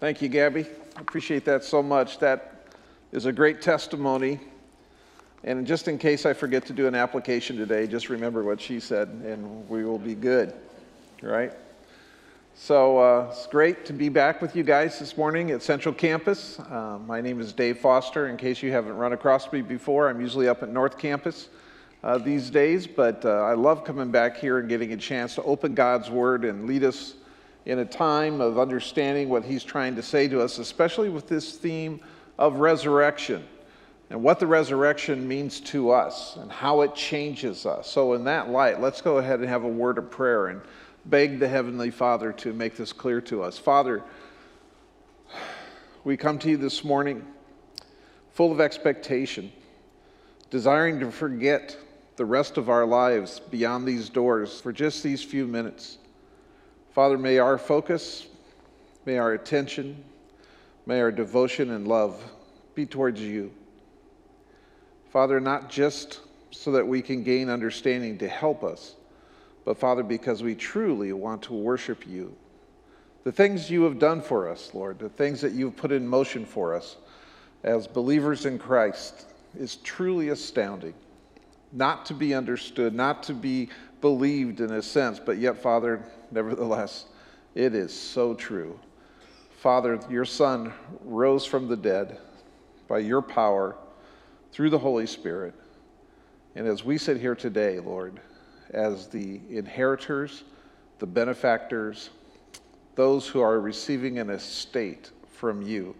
Thank you, Gabby. I appreciate that so much. That is a great testimony. And just in case I forget to do an application today, just remember what she said, and we will be good, right? So uh, it's great to be back with you guys this morning at Central Campus. Uh, my name is Dave Foster. In case you haven't run across me before, I'm usually up at North Campus uh, these days, but uh, I love coming back here and getting a chance to open God's Word and lead us in a time of understanding what He's trying to say to us, especially with this theme of resurrection and what the resurrection means to us and how it changes us. So, in that light, let's go ahead and have a word of prayer and beg the Heavenly Father to make this clear to us. Father, we come to you this morning full of expectation, desiring to forget the rest of our lives beyond these doors for just these few minutes. Father, may our focus, may our attention, may our devotion and love be towards you. Father, not just so that we can gain understanding to help us but Father, because we truly want to worship you. The things you have done for us, Lord, the things that you've put in motion for us as believers in Christ is truly astounding. Not to be understood, not to be believed in a sense, but yet, Father, nevertheless, it is so true. Father, your Son rose from the dead by your power through the Holy Spirit. And as we sit here today, Lord, as the inheritors, the benefactors, those who are receiving an estate from you.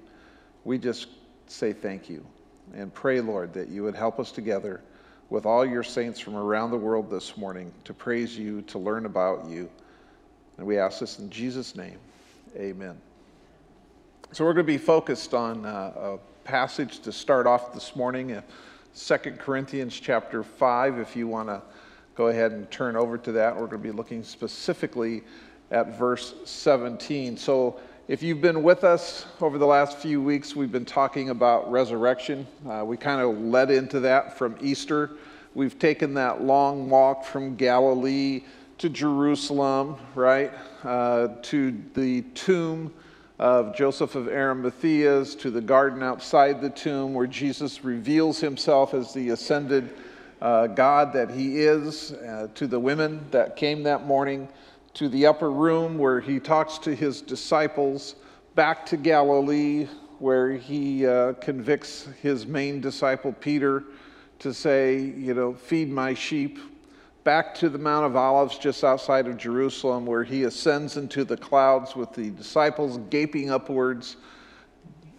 We just say thank you and pray, Lord, that you would help us together with all your saints from around the world this morning to praise you, to learn about you. And we ask this in Jesus' name. Amen. So we're going to be focused on uh, a passage to start off this morning, uh, 2 Corinthians chapter 5, if you want to go ahead and turn over to that. We're going to be looking specifically at verse 17. So, if you've been with us over the last few weeks, we've been talking about resurrection. Uh, we kind of led into that from Easter. We've taken that long walk from Galilee to Jerusalem, right, uh, to the tomb of Joseph of Arimathea's, to the garden outside the tomb where Jesus reveals himself as the ascended uh, God that He is, uh, to the women that came that morning, to the upper room where He talks to His disciples, back to Galilee where He uh, convicts His main disciple, Peter, to say, you know, feed my sheep. Back to the Mount of Olives just outside of Jerusalem where He ascends into the clouds with the disciples gaping upwards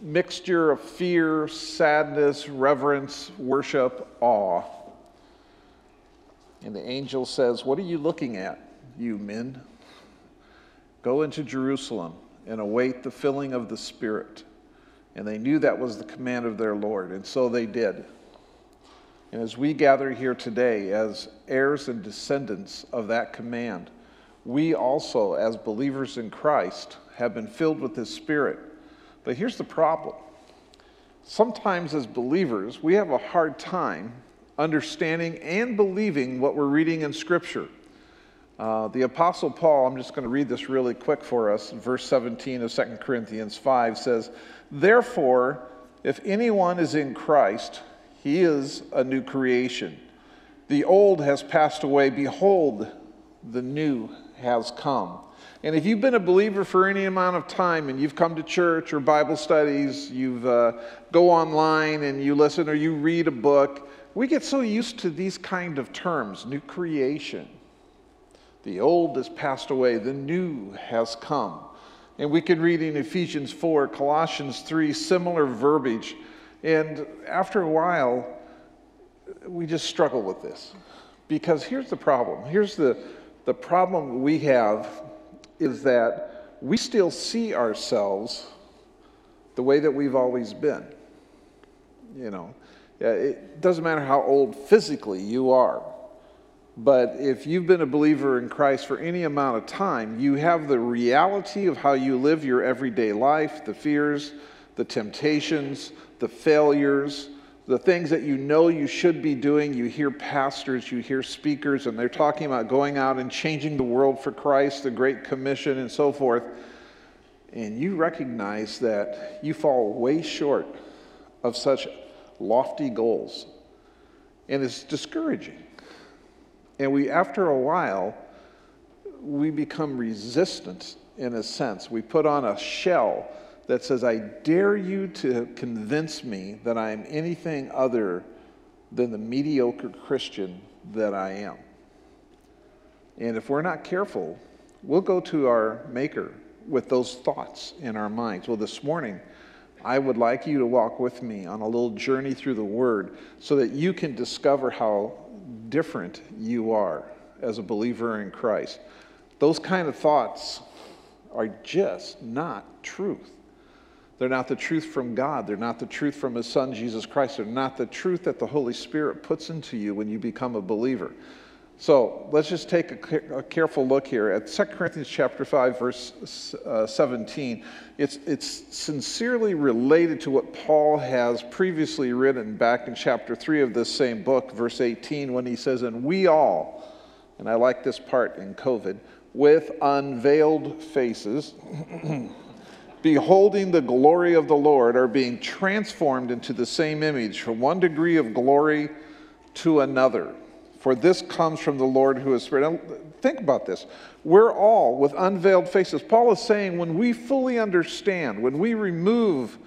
mixture of fear, sadness, reverence, worship, awe. And the angel says, What are you looking at, you men? Go into Jerusalem and await the filling of the Spirit. And they knew that was the command of their Lord, and so they did. And as we gather here today as heirs and descendants of that command, we also, as believers in Christ, have been filled with His Spirit. But here's the problem sometimes, as believers, we have a hard time understanding and believing what we're reading in Scripture. Uh, the Apostle Paul, I'm just going to read this really quick for us. Verse 17 of 2 Corinthians 5 says, Therefore, if anyone is in Christ, he is a new creation. The old has passed away. Behold, the new has come. And if you've been a believer for any amount of time and you've come to church or Bible studies, you uh, go online and you listen or you read a book, we get so used to these kind of terms new creation. The old has passed away, the new has come. And we can read in Ephesians 4, Colossians 3, similar verbiage. And after a while, we just struggle with this. Because here's the problem. Here's the, the problem we have is that we still see ourselves the way that we've always been. You know, it doesn't matter how old physically you are, but if you've been a believer in Christ for any amount of time, you have the reality of how you live your everyday life, the fears, the temptations, the failures, the things that you know you should be doing. You hear pastors, you hear speakers, and they're talking about going out and changing the world for Christ, the Great Commission, and so forth. and you recognize that you fall way short of such lofty goals. And it's discouraging. And we, after a while, we become resistant in a sense. We put on a shell that says, I dare you to convince me that I am anything other than the mediocre Christian that I am. And if we're not careful, we'll go to our Maker with those thoughts in our minds. Well, this morning, I would like you to walk with me on a little journey through the Word so that you can discover how different you are as a believer in Christ. Those kind of thoughts are just not truth. They're not the truth from God. They're not the truth from His Son, Jesus Christ. They're not the truth that the Holy Spirit puts into you when you become a believer. So let's just take a, a careful look here at 2 Corinthians chapter 5, verse uh, 17. It's, it's sincerely related to what Paul has previously written back in chapter 3 of this same book, verse 18, when he says, And we all, and I like this part in COVID, with unveiled faces, beholding the glory of the Lord, are being transformed into the same image from one degree of glory to another for this comes from the Lord who is Spirit. Now, think about this. We're all with unveiled faces. Paul is saying when we fully understand, when we remove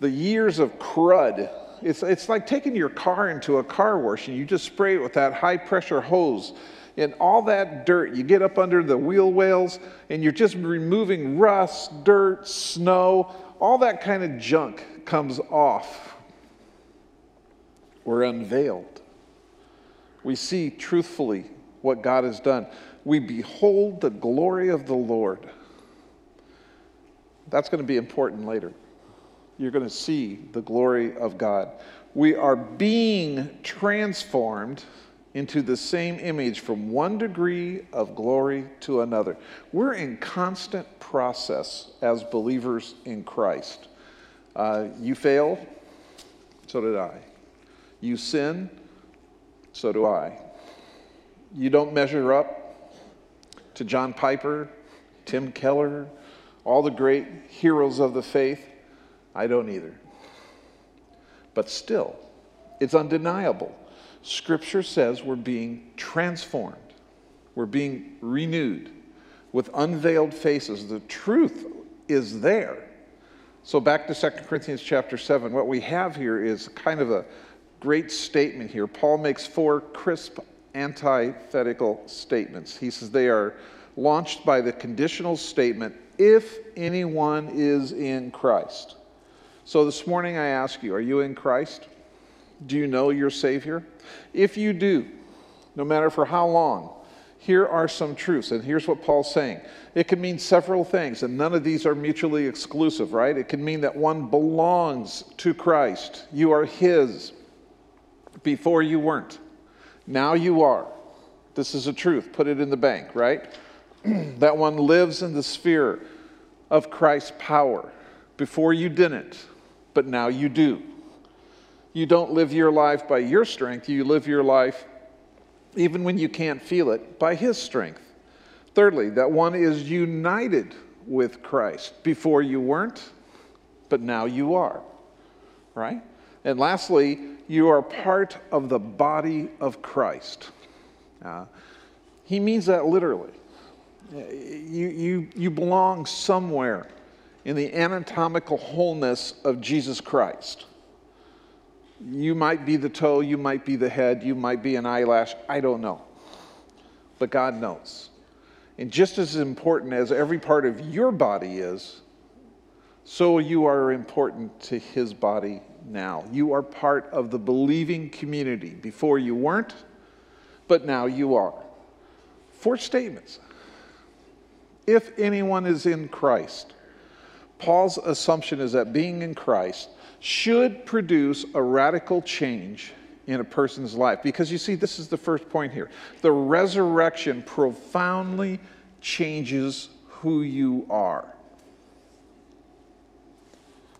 the years of crud, it's, it's like taking your car into a car wash and you just spray it with that high pressure hose and all that dirt. You get up under the wheel wells and you're just removing rust, dirt, snow, all that kind of junk comes off. We're unveiled we see truthfully what God has done. We behold the glory of the Lord. That's going to be important later. You're going to see the glory of God. We are being transformed into the same image from one degree of glory to another. We're in constant process as believers in Christ. Uh, you fail, so did I. You sin, so do I. You don't measure up to John Piper, Tim Keller, all the great heroes of the faith. I don't either. But still, it's undeniable. Scripture says we're being transformed, we're being renewed with unveiled faces. The truth is there. So back to 2 Corinthians chapter 7, what we have here is kind of a great statement here. Paul makes four crisp antithetical statements. He says they are launched by the conditional statement, if anyone is in Christ. So this morning I ask you, are you in Christ? Do you know your Savior? If you do, no matter for how long, here are some truths. And here's what Paul's saying it can mean several things, and none of these are mutually exclusive, right? It can mean that one belongs to Christ, you are His. Before you weren't. Now you are. This is a truth. Put it in the bank, right? that one lives in the sphere of Christ's power. Before you didn't, but now you do. You don't live your life by your strength, you live your life, even when you can't feel it, by His strength. Thirdly, that one is united with Christ. Before you weren't, but now you are, right? And lastly, you are part of the body of Christ. Uh, he means that literally. You, you, you belong somewhere in the anatomical wholeness of Jesus Christ. You might be the toe, you might be the head, you might be an eyelash, I don't know. But God knows. And just as important as every part of your body is, so you are important to his body now. You are part of the believing community. Before you weren't, but now you are. Four statements. If anyone is in Christ, Paul's assumption is that being in Christ should produce a radical change in a person's life. Because you see, this is the first point here. The resurrection profoundly changes who you are.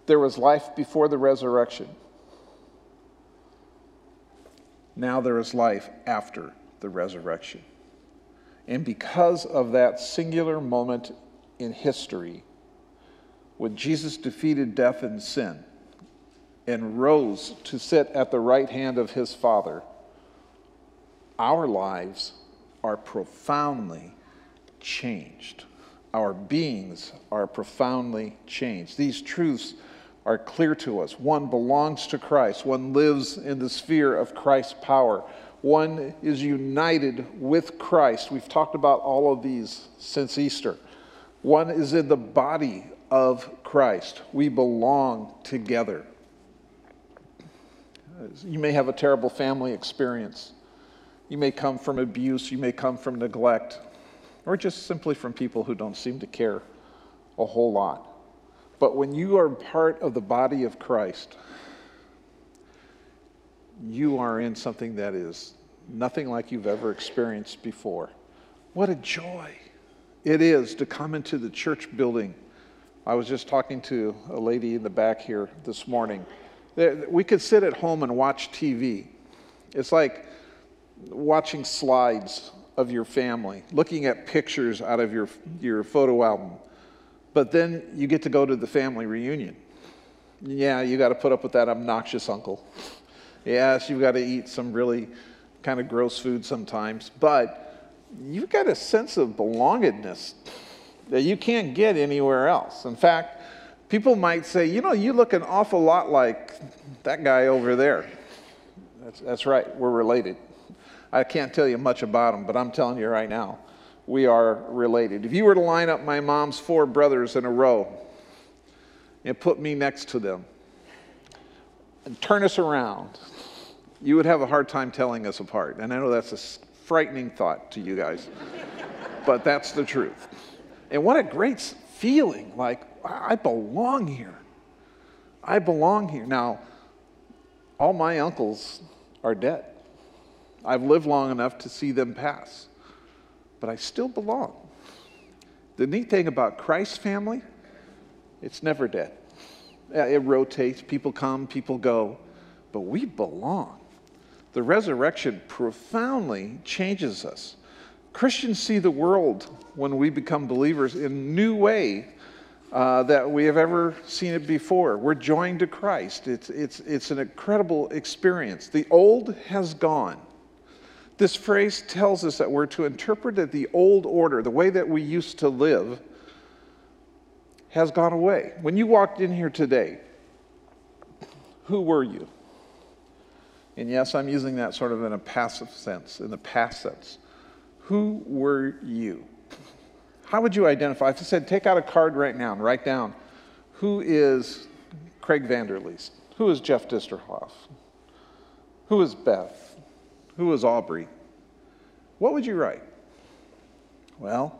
There was life before the resurrection. Now there is life after the resurrection. And because of that singular moment in history, when Jesus defeated death and sin and rose to sit at the right hand of his Father, our lives are profoundly changed. Our beings are profoundly changed. These truths are clear to us. One belongs to Christ, one lives in the sphere of Christ's power, one is united with Christ. We've talked about all of these since Easter. One is in the body of Christ. We belong together. You may have a terrible family experience. You may come from abuse, you may come from neglect, or just simply from people who don't seem to care a whole lot. But when you are part of the body of Christ, you are in something that is nothing like you've ever experienced before. What a joy it is to come into the church building. I was just talking to a lady in the back here this morning. We could sit at home and watch TV. It's like watching slides of your family, looking at pictures out of your, your photo album. But then you get to go to the family reunion. Yeah, you got to put up with that obnoxious uncle. Yes, you've got to eat some really kind of gross food sometimes, but you've got a sense of belongingness that you can't get anywhere else. In fact, people might say, you know, you look an awful lot like that guy over there. That's, that's right, we're related. I can't tell you much about him, but I'm telling you right now, we are related. If you were to line up my mom's four brothers in a row and put me next to them and turn us around, you would have a hard time telling us apart. And I know that's a frightening thought to you guys, but that's the truth. And what a great feeling like, I belong here. I belong here. Now, all my uncles are dead. I've lived long enough to see them pass, but I still belong. The neat thing about Christ's family, it's never dead. It rotates, people come, people go, but we belong. The resurrection profoundly changes us. Christians see the world when we become believers in a new way uh, that we have ever seen it before. We're joined to Christ. It's, it's, it's an incredible experience. The old has gone. This phrase tells us that we're to interpret that the old order, the way that we used to live, has gone away. When you walked in here today, who were you? And yes, I'm using that sort of in a passive sense, in the past sense. Who were you? How would you identify? If I said, take out a card right now and write down who is Craig Vanderleest? Who is Jeff Disterhoff? Who is Beth? Who is Aubrey? What would you write? Well,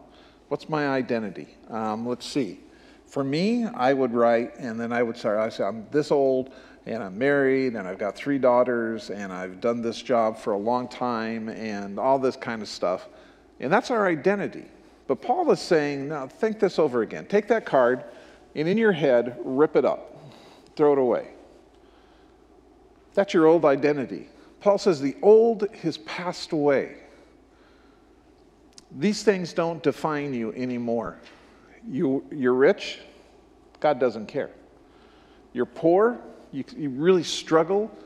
what's my identity? Um, let's see. For me, I would write, and then I would start, I say, I'm this old, and I'm married, and I've got three daughters, and I've done this job for a long time, and all this kind of stuff. And that's our identity. But Paul is saying, now think this over again. Take that card and in your head, rip it up, throw it away. That's your old identity. Paul says the old has passed away. These things don't define you anymore. You, you're rich, God doesn't care. You're poor, you, you really struggle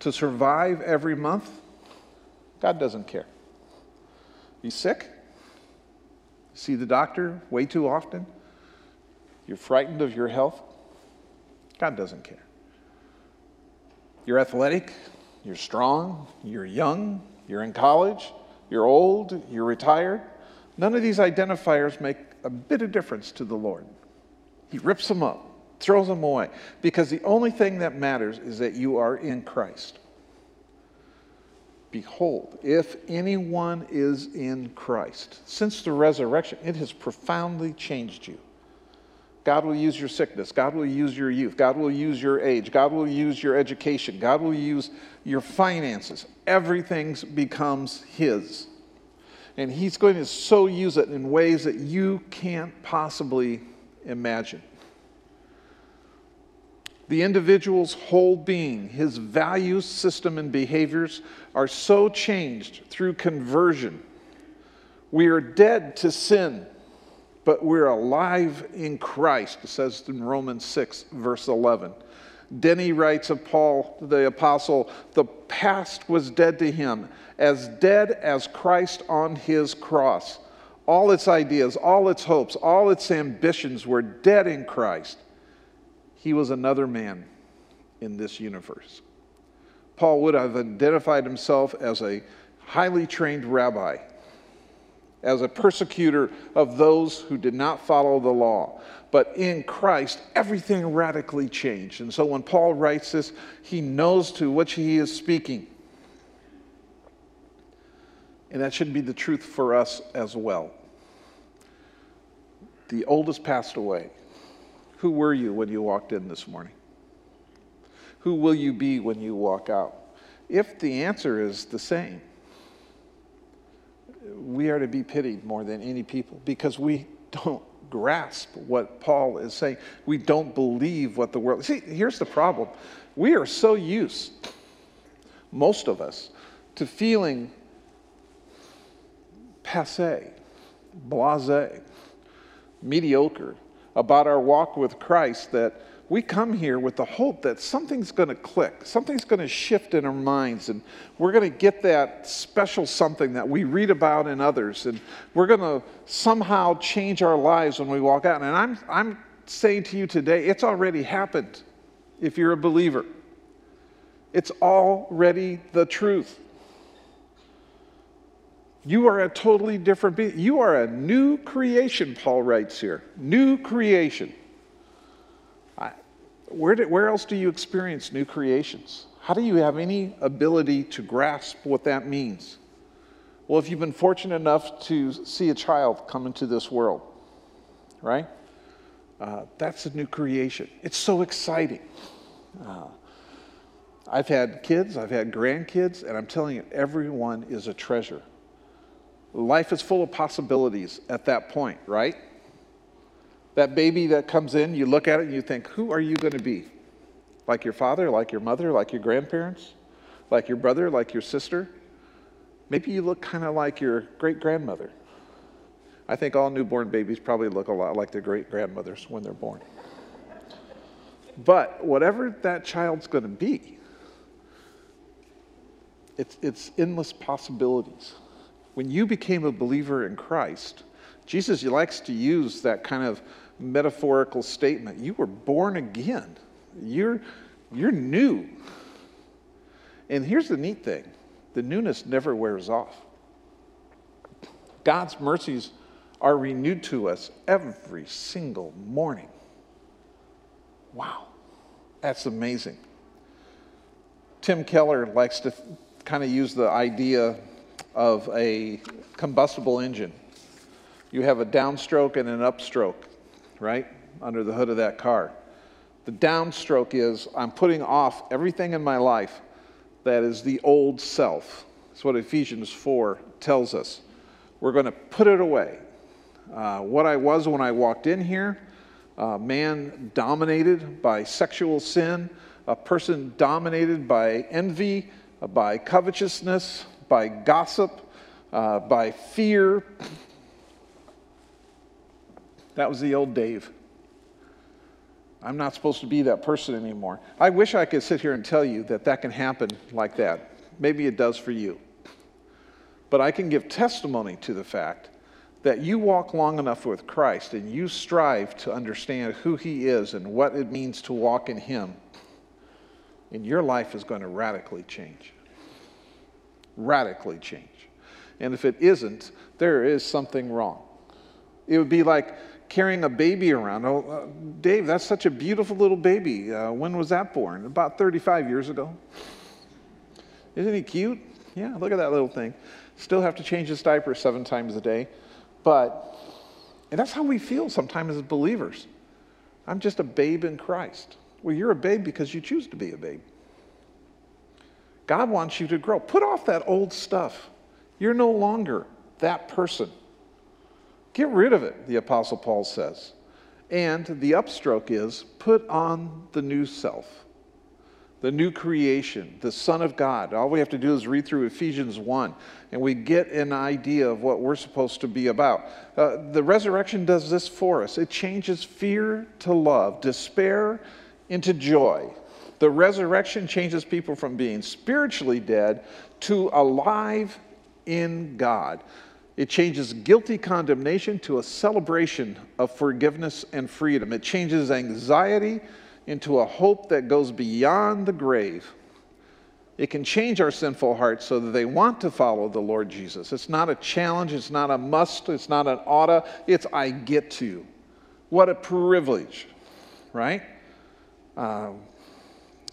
to survive every month, God doesn't care. You sick? See the doctor way too often? You're frightened of your health? God doesn't care. You're athletic, you're strong, you're young, you're in college, you're old, you're retired. None of these identifiers make a bit of difference to the Lord. He rips them up, throws them away, because the only thing that matters is that you are in Christ. Behold, if anyone is in Christ, since the resurrection, it has profoundly changed you. God will use your sickness. God will use your youth. God will use your age. God will use your education. God will use your finances. Everything becomes His. And He's going to so use it in ways that you can't possibly imagine the individual's whole being, his values, system, and behaviors are so changed through conversion. We are dead to sin, but we're alive in Christ, it says in Romans 6, verse 11. Denney writes of Paul the apostle, the past was dead to him, as dead as Christ on his cross. All its ideas, all its hopes, all its ambitions were dead in Christ. He was another man in this universe. Paul would have identified himself as a highly trained rabbi, as a persecutor of those who did not follow the law. But in Christ, everything radically changed. And so when Paul writes this, he knows to which he is speaking. And that should be the truth for us as well. The oldest passed away. Who were you when you walked in this morning? Who will you be when you walk out? If the answer is the same, we are to be pitied more than any people because we don't grasp what Paul is saying. We don't believe what the world. See, here's the problem. We are so used, most of us, to feeling passe, blase, mediocre about our walk with Christ that we come here with the hope that something's going to click, something's going to shift in our minds, and we're going to get that special something that we read about in others, and we're going to somehow change our lives when we walk out. And I'm, I'm saying to you today, it's already happened if you're a believer. It's already the truth. You are a totally different being. You are a new creation, Paul writes here. New creation. Where, did, where else do you experience new creations? How do you have any ability to grasp what that means? Well, if you've been fortunate enough to see a child come into this world, right? Uh, that's a new creation. It's so exciting. Uh, I've had kids, I've had grandkids, and I'm telling you, everyone is a treasure. Life is full of possibilities at that point, right? That baby that comes in, you look at it and you think, who are you going to be? Like your father, like your mother, like your grandparents, like your brother, like your sister? Maybe you look kind of like your great grandmother. I think all newborn babies probably look a lot like their great grandmothers when they're born. But whatever that child's going to be, it's, it's endless possibilities when you became a believer in Christ, Jesus likes to use that kind of metaphorical statement. You were born again. You're, you're new. And here's the neat thing the newness never wears off. God's mercies are renewed to us every single morning. Wow, that's amazing. Tim Keller likes to kind of use the idea of a combustible engine. You have a downstroke and an upstroke, right, under the hood of that car. The downstroke is I'm putting off everything in my life that is the old self. That's what Ephesians 4 tells us. We're going to put it away. Uh, what I was when I walked in here, uh, man dominated by sexual sin, a person dominated by envy, by covetousness, by gossip, uh, by fear. That was the old Dave. I'm not supposed to be that person anymore. I wish I could sit here and tell you that that can happen like that. Maybe it does for you. But I can give testimony to the fact that you walk long enough with Christ and you strive to understand who He is and what it means to walk in Him, and your life is going to radically change radically change. And if it isn't, there is something wrong. It would be like carrying a baby around. Oh, uh, Dave, that's such a beautiful little baby. Uh, when was that born? About 35 years ago. Isn't he cute? Yeah, look at that little thing. Still have to change his diaper seven times a day. But, and that's how we feel sometimes as believers. I'm just a babe in Christ. Well, you're a babe because you choose to be a babe. God wants you to grow. Put off that old stuff. You're no longer that person. Get rid of it, the Apostle Paul says. And the upstroke is put on the new self. the new creation, the Son of God. All we have to do is read through Ephesians 1, and we get an idea of what we're supposed to be about. Uh, the resurrection does this for us it changes fear to love, despair into joy. The resurrection changes people from being spiritually dead to alive in God. It changes guilty condemnation to a celebration of forgiveness and freedom. It changes anxiety into a hope that goes beyond the grave. It can change our sinful hearts so that they want to follow the Lord Jesus. It's not a challenge, it's not a must, it's not an oughta, it's I get to. What a privilege, right? Uh,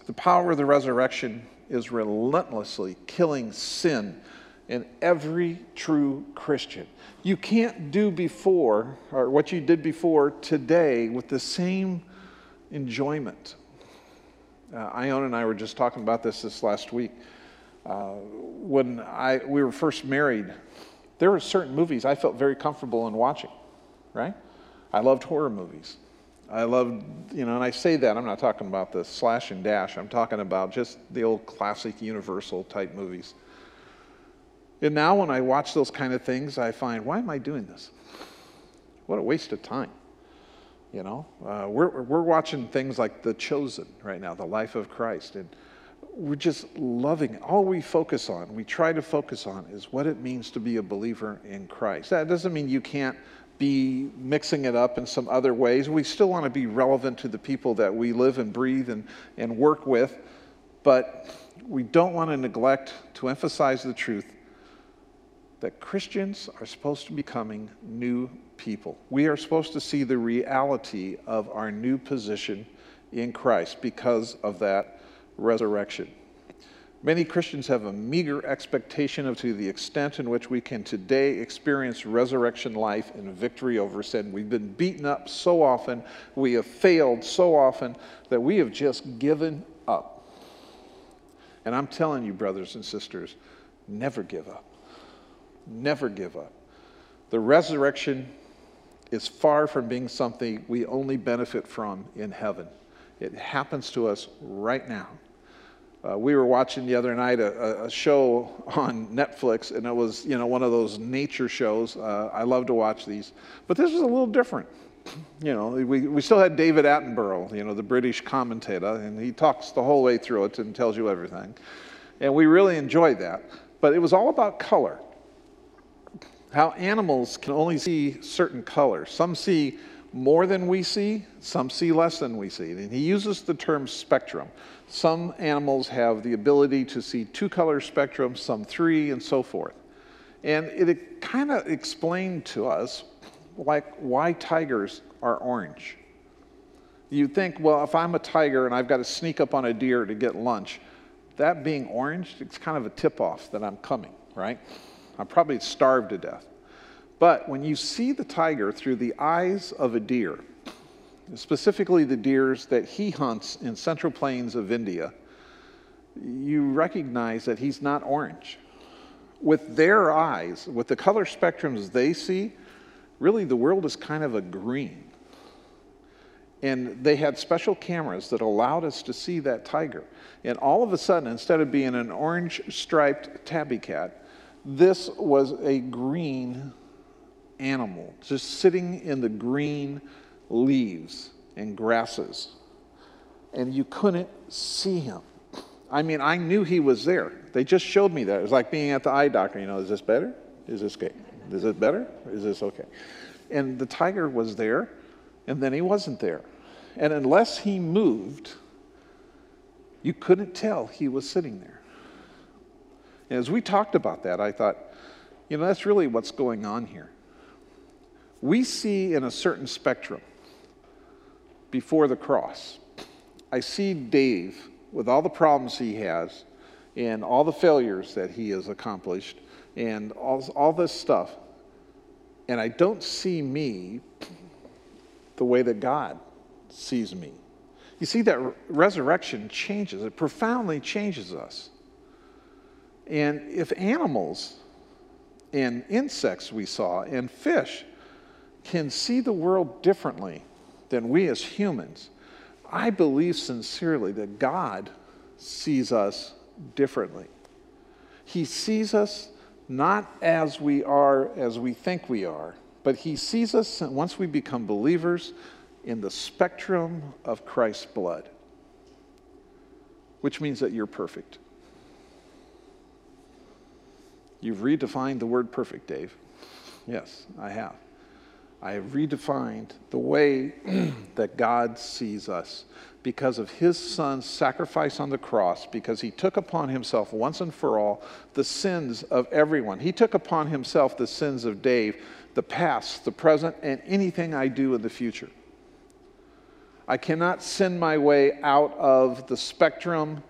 the power of the resurrection is relentlessly killing sin in every true Christian. You can't do before, or what you did before today, with the same enjoyment. Uh, Ione and I were just talking about this this last week. Uh, when I, we were first married, there were certain movies I felt very comfortable in watching, right? I loved horror movies. I loved, you know, and I say that, I'm not talking about the slash and dash, I'm talking about just the old classic Universal type movies. And now when I watch those kind of things, I find, why am I doing this? What a waste of time. You know, uh, we're, we're watching things like The Chosen right now, the life of Christ, and we're just loving it. All we focus on, we try to focus on, is what it means to be a believer in Christ. That doesn't mean you can't be mixing it up in some other ways. We still want to be relevant to the people that we live and breathe and, and work with, but we don't want to neglect to emphasize the truth that Christians are supposed to be becoming new people. We are supposed to see the reality of our new position in Christ because of that resurrection. Many Christians have a meager expectation of to the extent in which we can today experience resurrection life and victory over sin. We've been beaten up so often, we have failed so often that we have just given up. And I'm telling you, brothers and sisters, never give up. Never give up. The resurrection is far from being something we only benefit from in heaven. It happens to us right now. Uh, we were watching the other night a, a, show on Netflix, and it was you know one of those nature shows. Uh, I love to watch these, but this was a little different. You know, we, we still had David Attenborough, you know, the British commentator, and he talks the whole way through it and tells you everything, and we really enjoyed that. But it was all about color how animals can only see certain colors. Some see more than we see, some see less than we see. And he uses the term spectrum. Some animals have the ability to see two color spectrum, some three, and so forth. And it kind of explained to us like why tigers are orange. You'd think, well, if I'm a tiger and I've got to sneak up on a deer to get lunch, that being orange, it's kind of a tip off that I'm coming, right? I'm probably starved to death. But when you see the tiger through the eyes of a deer, specifically the deers that he hunts in central plains of India, you recognize that he's not orange. With their eyes, with the color spectrums they see, really the world is kind of a green. And they had special cameras that allowed us to see that tiger. And all of a sudden, instead of being an orange striped tabby cat, this was a green animal just sitting in the green leaves and grasses. And you couldn't see him. I mean, I knew he was there. They just showed me that. It was like being at the eye doctor. You know, is this better? Is this okay? Is this better? Is this okay? And the tiger was there, and then he wasn't there. And unless he moved, you couldn't tell he was sitting there. And as we talked about that, I thought, you know, that's really what's going on here. We see in a certain spectrum before the cross. I see Dave with all the problems he has and all the failures that he has accomplished and all, all this stuff. And I don't see me the way that God sees me. You see, that resurrection changes, it profoundly changes us. And if animals and insects we saw and fish can see the world differently than we as humans, I believe sincerely that God sees us differently. He sees us not as we are, as we think we are, but He sees us once we become believers in the spectrum of Christ's blood, which means that you're perfect. You've redefined the word perfect, Dave. Yes, I have. I have redefined the way that God sees us because of his son's sacrifice on the cross, because he took upon himself once and for all the sins of everyone. He took upon himself the sins of Dave, the past, the present, and anything I do in the future. I cannot send my way out of the spectrum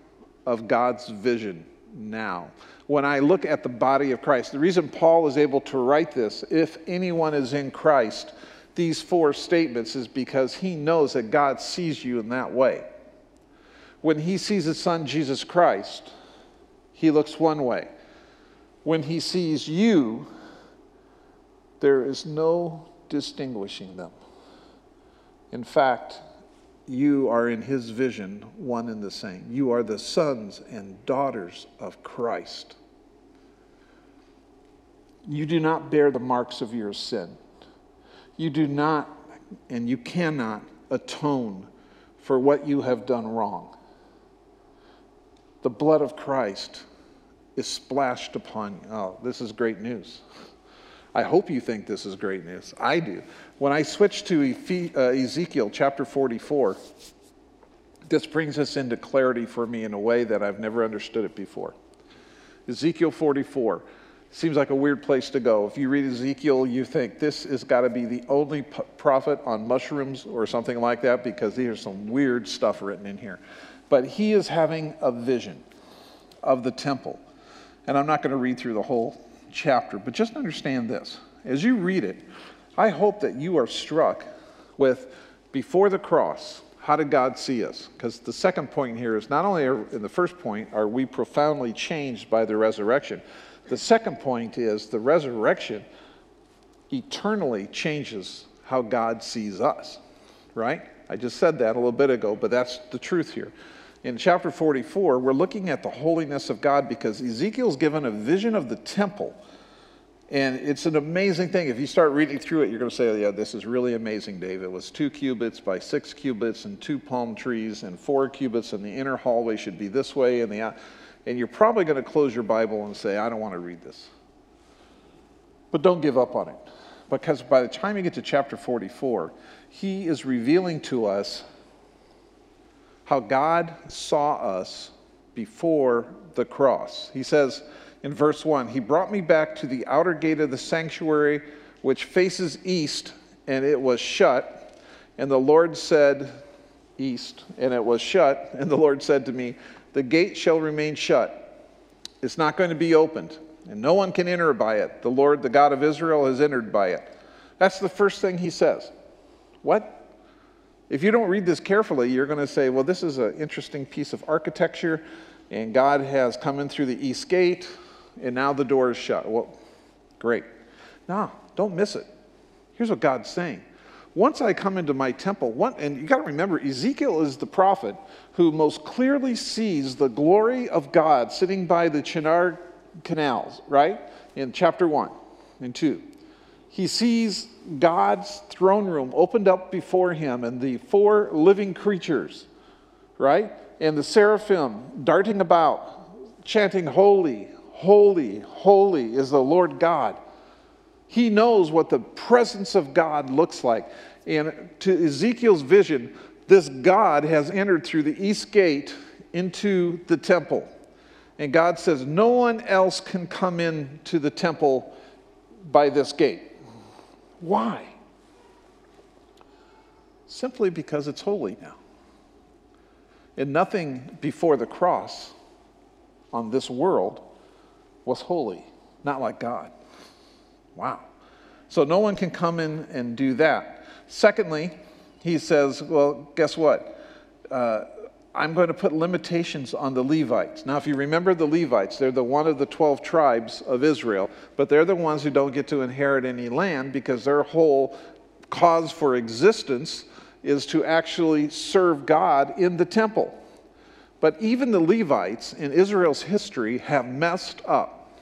of God's vision now. When I look at the body of Christ, the reason Paul is able to write this, if anyone is in Christ, these four statements is because he knows that God sees you in that way. When he sees his son, Jesus Christ, he looks one way. When he sees you, there is no distinguishing them. In fact, you are in his vision one and the same. You are the sons and daughters of Christ. You do not bear the marks of your sin. You do not and you cannot atone for what you have done wrong. The blood of Christ is splashed upon you. Oh, this is great news. I hope you think this is great news. I do. When I switch to uh, Ezekiel chapter 44, this brings us into clarity for me in a way that I've never understood it before. Ezekiel 44 seems like a weird place to go. If you read Ezekiel, you think this has got to be the only prophet on mushrooms or something like that because there's some weird stuff written in here. But he is having a vision of the temple. And I'm not going to read through the whole chapter, but just understand this. As you read it, I hope that you are struck with before the cross, how did God see us? Because the second point here is not only are, in the first point are we profoundly changed by the resurrection, the second point is the resurrection eternally changes how God sees us, right? I just said that a little bit ago, but that's the truth here. In chapter 44, we're looking at the holiness of God because Ezekiel's given a vision of the temple. And it's an amazing thing. If you start reading through it, you're going to say, oh, Yeah, this is really amazing, Dave. It was two cubits by six cubits and two palm trees and four cubits, and the inner hallway should be this way, and the and you're probably going to close your Bible and say, I don't want to read this. But don't give up on it. Because by the time you get to chapter 44, he is revealing to us how God saw us before the cross. He says in verse 1 He brought me back to the outer gate of the sanctuary, which faces east, and it was shut. And the Lord said, East, and it was shut. And the Lord said to me, the gate shall remain shut. It's not going to be opened, and no one can enter by it. The Lord, the God of Israel, has entered by it. That's the first thing he says. What? If you don't read this carefully, you're going to say, well, this is an interesting piece of architecture, and God has come in through the east gate, and now the door is shut. Well, great. No, don't miss it. Here's what God's saying once I come into my temple, one, and you got to remember, Ezekiel is the prophet who most clearly sees the glory of God sitting by the Shinar canals, right? In chapter 1 and 2. He sees God's throne room opened up before him and the four living creatures, right? And the seraphim darting about, chanting, Holy, holy, holy is the Lord God. He knows what the presence of God looks like. And to Ezekiel's vision, this God has entered through the east gate into the temple. And God says, No one else can come into the temple by this gate. Why? Simply because it's holy now. And nothing before the cross on this world was holy, not like God. Wow. So no one can come in and do that. Secondly, he says, well, guess what? Uh, I'm going to put limitations on the Levites. Now, if you remember the Levites, they're the one of the 12 tribes of Israel, but they're the ones who don't get to inherit any land because their whole cause for existence is to actually serve God in the temple. But even the Levites in Israel's history have messed up.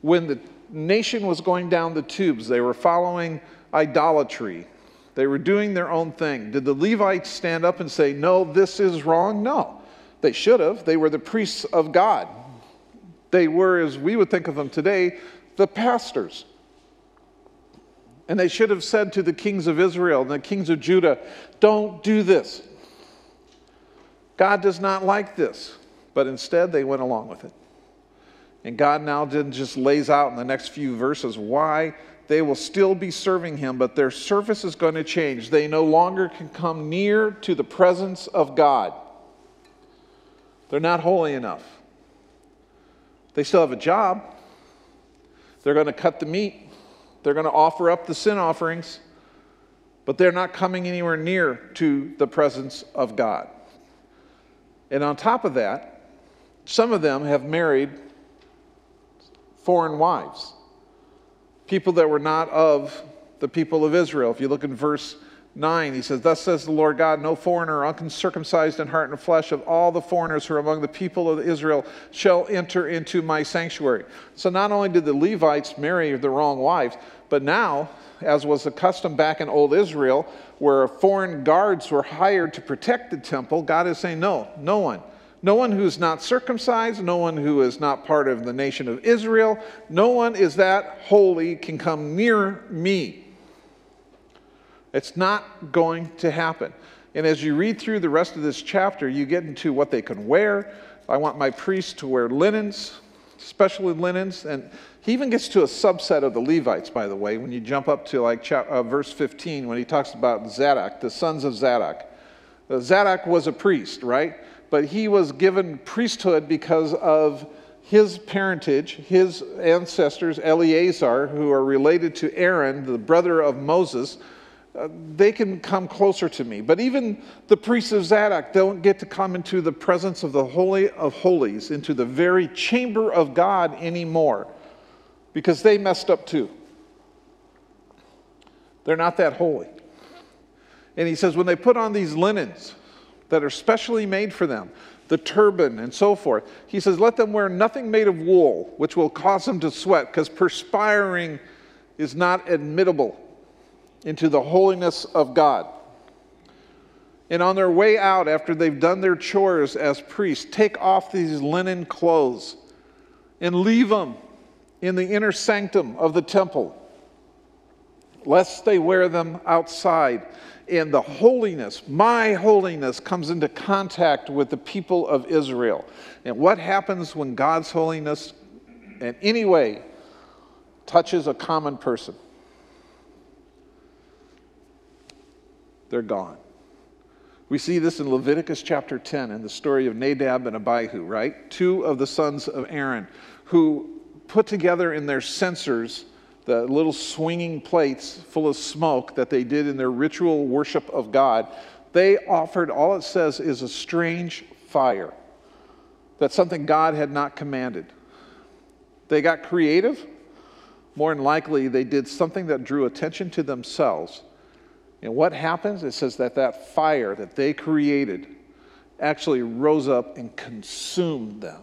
When the nation was going down the tubes, they were following idolatry, they were doing their own thing. Did the Levites stand up and say, No, this is wrong? No. They should have. They were the priests of God. They were, as we would think of them today, the pastors. And they should have said to the kings of Israel and the kings of Judah, Don't do this. God does not like this. But instead, they went along with it. And God now just lays out in the next few verses why they will still be serving him, but their service is going to change. They no longer can come near to the presence of God. They're not holy enough. They still have a job. They're going to cut the meat, they're going to offer up the sin offerings, but they're not coming anywhere near to the presence of God. And on top of that, some of them have married foreign wives people that were not of the people of Israel. If you look in verse 9, he says, Thus says the Lord God, no foreigner, uncircumcised in heart and flesh, of all the foreigners who are among the people of Israel, shall enter into my sanctuary. So not only did the Levites marry the wrong wives, but now, as was the custom back in old Israel, where foreign guards were hired to protect the temple, God is saying, No, no one. No one who's not circumcised, no one who is not part of the nation of Israel, no one is that holy can come near me. It's not going to happen. And as you read through the rest of this chapter, you get into what they can wear. I want my priests to wear linens, especially linens. And he even gets to a subset of the Levites, by the way, when you jump up to like uh, verse 15, when he talks about Zadok, the sons of Zadok. Uh, Zadok was a priest, right? But he was given priesthood because of his parentage, his ancestors, Eleazar, who are related to Aaron, the brother of Moses, uh, they can come closer to me. But even the priests of Zadok don't get to come into the presence of the Holy of Holies, into the very chamber of God anymore, because they messed up too. They're not that holy. And he says, when they put on these linens, that are specially made for them, the turban and so forth. He says, Let them wear nothing made of wool, which will cause them to sweat, because perspiring is not admittable into the holiness of God. And on their way out, after they've done their chores as priests, take off these linen clothes and leave them in the inner sanctum of the temple, lest they wear them outside and the holiness, my holiness, comes into contact with the people of Israel. And what happens when God's holiness in any way touches a common person? They're gone. We see this in Leviticus chapter 10 in the story of Nadab and Abihu, right? Two of the sons of Aaron who put together in their censers the little swinging plates full of smoke that they did in their ritual worship of God, they offered, all it says is a strange fire. That's something God had not commanded. They got creative. More than likely, they did something that drew attention to themselves. And what happens? It says that that fire that they created actually rose up and consumed them.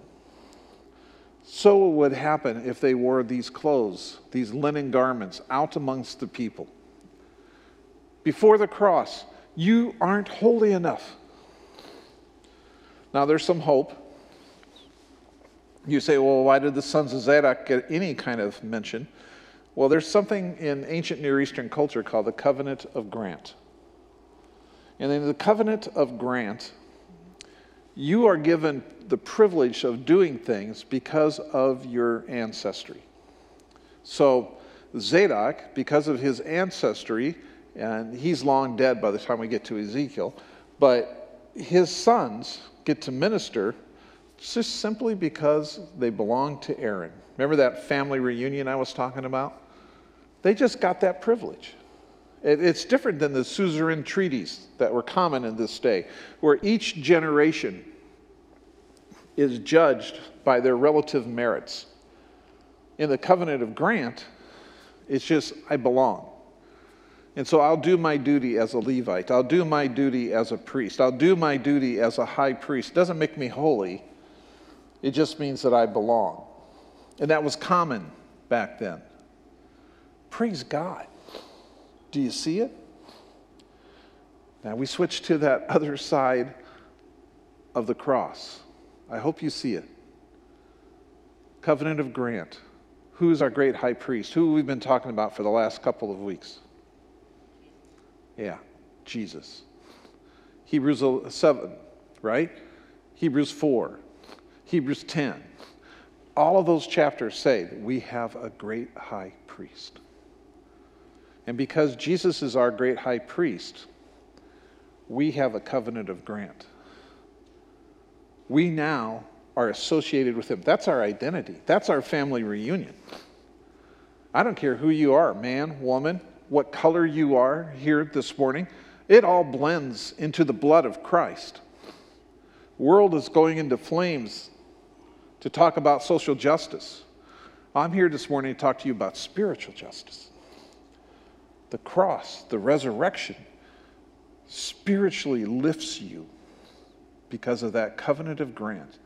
So what would happen if they wore these clothes, these linen garments, out amongst the people. Before the cross, you aren't holy enough. Now, there's some hope. You say, well, why did the sons of Zadok get any kind of mention? Well, there's something in ancient Near Eastern culture called the Covenant of Grant. And in the Covenant of Grant, you are given the privilege of doing things because of your ancestry. So, Zadok, because of his ancestry, and he's long dead by the time we get to Ezekiel, but his sons get to minister just simply because they belong to Aaron. Remember that family reunion I was talking about? They just got that privilege. It's different than the suzerain treaties that were common in this day, where each generation is judged by their relative merits. In the covenant of grant, it's just, I belong. And so I'll do my duty as a Levite. I'll do my duty as a priest. I'll do my duty as a high priest. It doesn't make me holy, it just means that I belong. And that was common back then. Praise God. Do you see it? Now we switch to that other side of the cross. I hope you see it. Covenant of Grant. Who's our great high priest? Who we've been talking about for the last couple of weeks? Yeah, Jesus. Hebrews 7, right? Hebrews 4, Hebrews 10. All of those chapters say that we have a great high priest. And because Jesus is our great high priest, we have a covenant of grant. We now are associated with him. That's our identity. That's our family reunion. I don't care who you are, man, woman, what color you are here this morning. It all blends into the blood of Christ. world is going into flames to talk about social justice. I'm here this morning to talk to you about spiritual justice. The cross, the resurrection, spiritually lifts you because of that covenant of grant.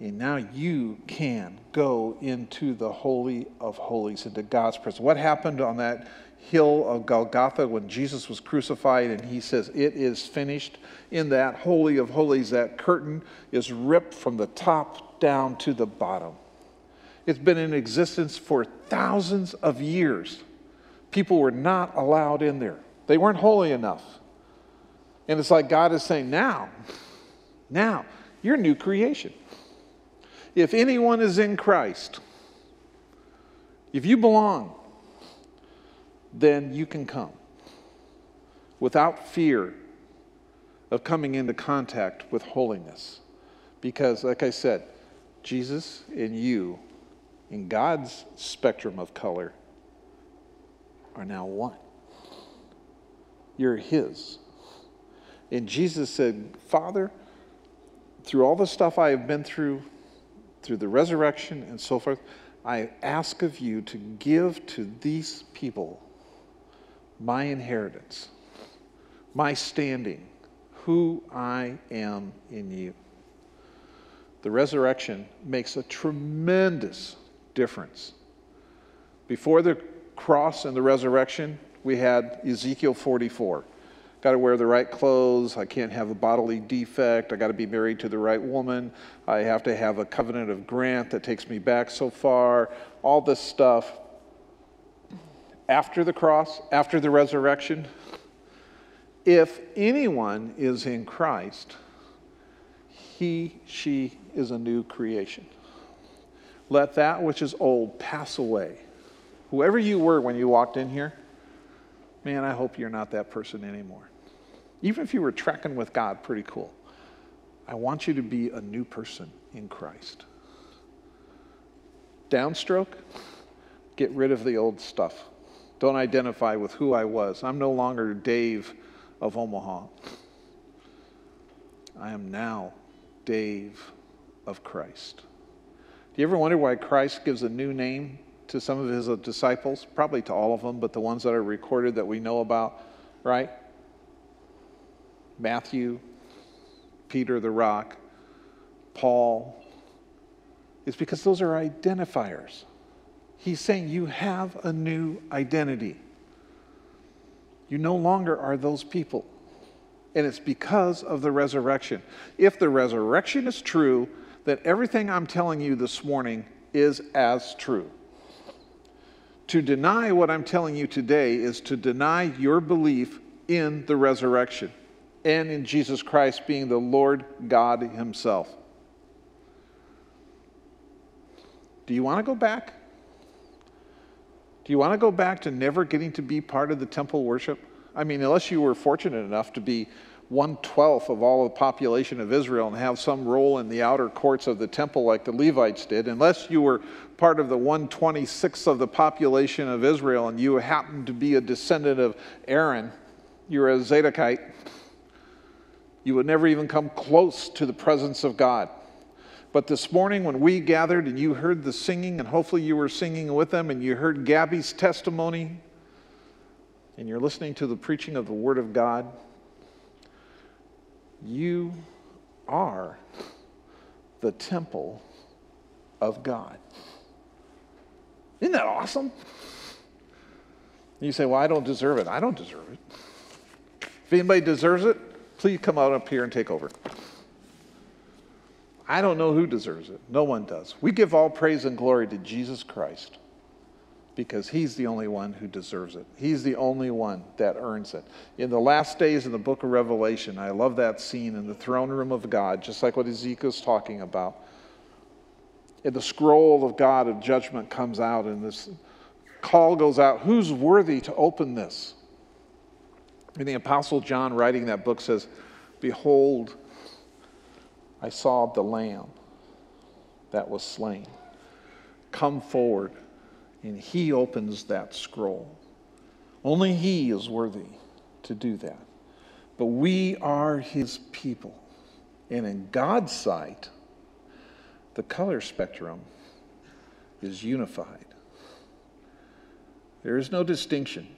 And now you can go into the Holy of Holies, into God's presence. What happened on that hill of Golgotha when Jesus was crucified and he says, It is finished? In that Holy of Holies, that curtain is ripped from the top down to the bottom. It's been in existence for thousands of years. People were not allowed in there, they weren't holy enough. And it's like God is saying, now, now, you're a new creation. If anyone is in Christ, if you belong, then you can come without fear of coming into contact with holiness. Because, like I said, Jesus and you, in God's spectrum of color, are now one. You're His. And Jesus said, Father, through all the stuff I have been through, through the resurrection and so forth, I ask of you to give to these people my inheritance, my standing, who I am in you. The resurrection makes a tremendous difference. Before the cross and the resurrection, we had Ezekiel 44 got to wear the right clothes. I can't have a bodily defect. I got to be married to the right woman. I have to have a covenant of grant that takes me back so far. All this stuff. After the cross, after the resurrection, if anyone is in Christ, he, she is a new creation. Let that which is old pass away. Whoever you were when you walked in here, man, I hope you're not that person anymore. Even if you were trekking with God, pretty cool. I want you to be a new person in Christ. Downstroke, get rid of the old stuff. Don't identify with who I was. I'm no longer Dave of Omaha. I am now Dave of Christ. Do you ever wonder why Christ gives a new name to some of his disciples? Probably to all of them, but the ones that are recorded that we know about, right? Matthew, Peter the rock, Paul, is because those are identifiers. He's saying you have a new identity. You no longer are those people. And it's because of the resurrection. If the resurrection is true, then everything I'm telling you this morning is as true. To deny what I'm telling you today is to deny your belief in the resurrection and in Jesus Christ being the Lord God Himself. Do you want to go back? Do you want to go back to never getting to be part of the temple worship? I mean, unless you were fortunate enough to be one twelfth of all the population of Israel and have some role in the outer courts of the temple like the Levites did, unless you were part of the 126th of the population of Israel and you happened to be a descendant of Aaron, you're a Zadokite you would never even come close to the presence of God. But this morning, when we gathered and you heard the singing, and hopefully you were singing with them, and you heard Gabby's testimony, and you're listening to the preaching of the Word of God, you are the temple of God. Isn't that awesome? You say, Well, I don't deserve it. I don't deserve it. If anybody deserves it, please come out up here and take over. I don't know who deserves it. No one does. We give all praise and glory to Jesus Christ because he's the only one who deserves it. He's the only one that earns it. In the last days in the book of Revelation, I love that scene in the throne room of God, just like what Ezekiel's talking about. And the scroll of God of judgment comes out, and this call goes out Who's worthy to open this? And the Apostle John, writing that book, says, Behold, I saw the Lamb that was slain come forward, and he opens that scroll. Only he is worthy to do that. But we are his people. And in God's sight, the color spectrum is unified. There is no distinction.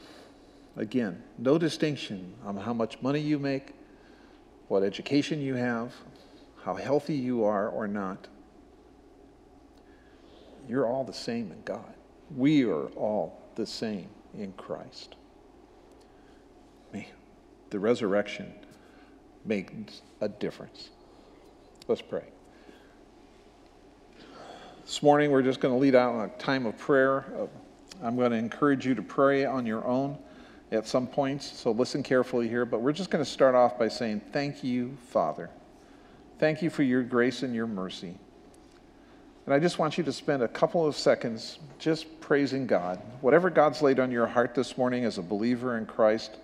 Again, no distinction on how much money you make, what education you have, how healthy you are or not. You're all the same in God. We are all the same in Christ. The resurrection makes a difference. Let's pray. This morning, we're just going to lead out in a time of prayer. Uh, I'm going to encourage you to pray on your own at some points, so listen carefully here. But we're just going to start off by saying, Thank you, Father. Thank you for your grace and your mercy. And I just want you to spend a couple of seconds just praising God. Whatever God's laid on your heart this morning as a believer in Christ,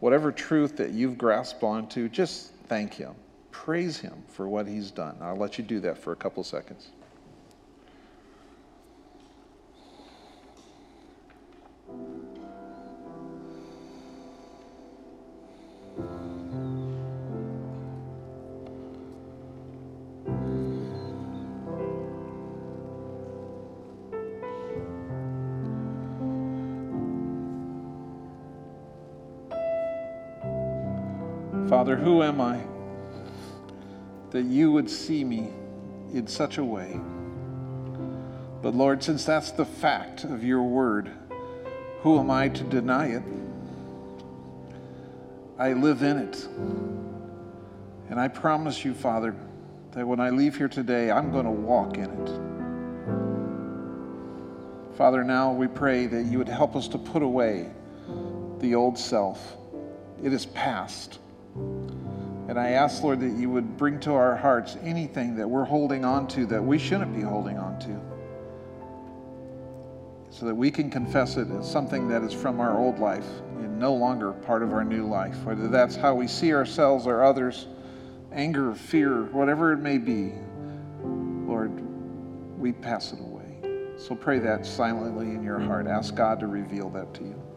whatever truth that you've grasped onto, just thank Him. Praise Him for what He's done. I'll let you do that for a couple of seconds. Father, who am I that you would see me in such a way? But Lord, since that's the fact of your word, who am I to deny it? I live in it. And I promise you, Father, that when I leave here today, I'm going to walk in it. Father, now we pray that you would help us to put away the old self. It is past. And I ask, Lord, that you would bring to our hearts anything that we're holding on to that we shouldn't be holding on to. So that we can confess it as something that is from our old life and no longer part of our new life. Whether that's how we see ourselves or others, anger, fear, whatever it may be, Lord, we pass it away. So pray that silently in your heart. Ask God to reveal that to you.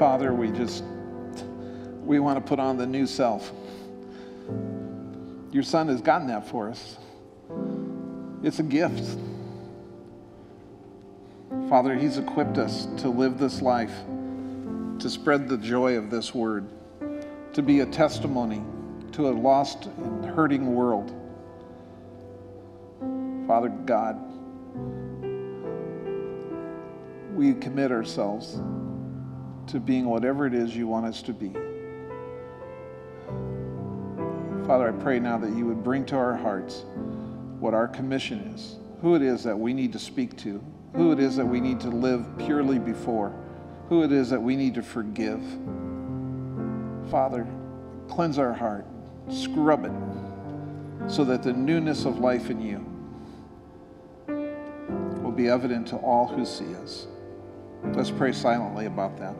Father, we just we want to put on the new self. Your son has gotten that for us. It's a gift. Father, he's equipped us to live this life, to spread the joy of this word, to be a testimony to a lost and hurting world. Father God, we commit ourselves to being whatever it is you want us to be. Father, I pray now that you would bring to our hearts what our commission is, who it is that we need to speak to, who it is that we need to live purely before, who it is that we need to forgive. Father, cleanse our heart, scrub it, so that the newness of life in you will be evident to all who see us. Let's pray silently about that.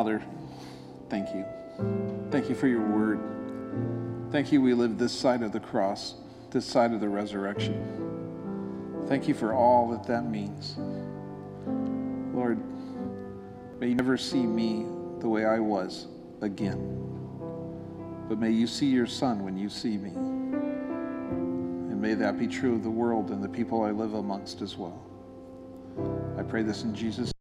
Father, thank you. Thank you for your word. Thank you we live this side of the cross, this side of the resurrection. Thank you for all that that means. Lord, may you never see me the way I was again. But may you see your son when you see me. And may that be true of the world and the people I live amongst as well. I pray this in Jesus'